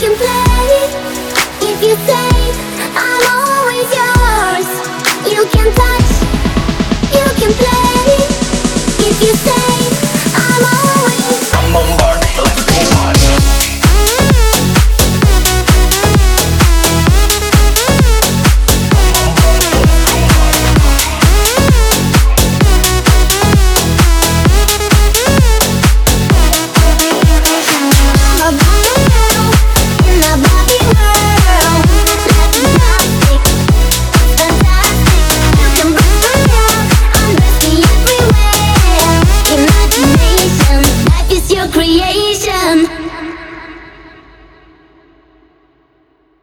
can play it. If you say Vision.